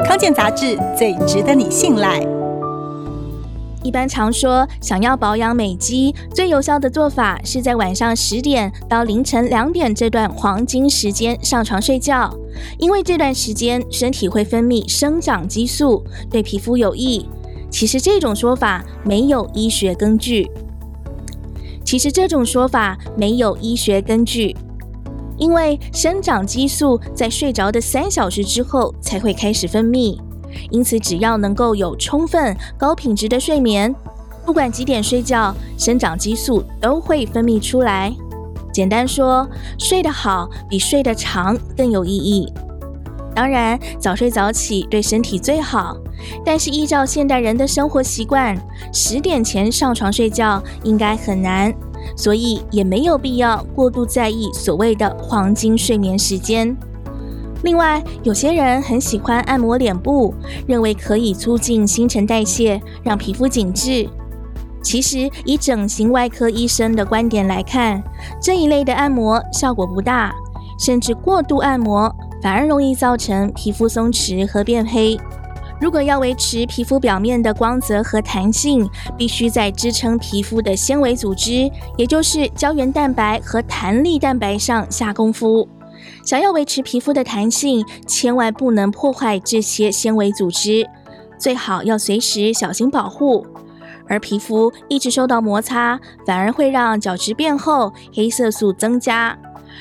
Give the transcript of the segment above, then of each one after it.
康健杂志最值得你信赖。一般常说，想要保养美肌，最有效的做法是在晚上十点到凌晨两点这段黄金时间上床睡觉，因为这段时间身体会分泌生长激素，对皮肤有益。其实这种说法没有医学根据。其实这种说法没有医学根据，因为生长激素在睡着的三小时之后才会开始分泌。因此，只要能够有充分、高品质的睡眠，不管几点睡觉，生长激素都会分泌出来。简单说，睡得好比睡得长更有意义。当然，早睡早起对身体最好，但是依照现代人的生活习惯，十点前上床睡觉应该很难，所以也没有必要过度在意所谓的黄金睡眠时间。另外，有些人很喜欢按摩脸部，认为可以促进新陈代谢，让皮肤紧致。其实，以整形外科医生的观点来看，这一类的按摩效果不大，甚至过度按摩反而容易造成皮肤松弛和变黑。如果要维持皮肤表面的光泽和弹性，必须在支撑皮肤的纤维组织，也就是胶原蛋白和弹力蛋白上下功夫。想要维持皮肤的弹性，千万不能破坏这些纤维组织，最好要随时小心保护。而皮肤一直受到摩擦，反而会让角质变厚，黑色素增加。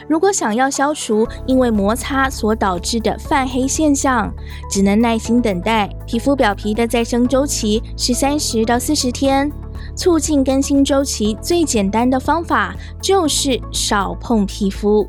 如果想要消除因为摩擦所导致的泛黑现象，只能耐心等待。皮肤表皮的再生周期是三十到四十天，促进更新周期最简单的方法就是少碰皮肤。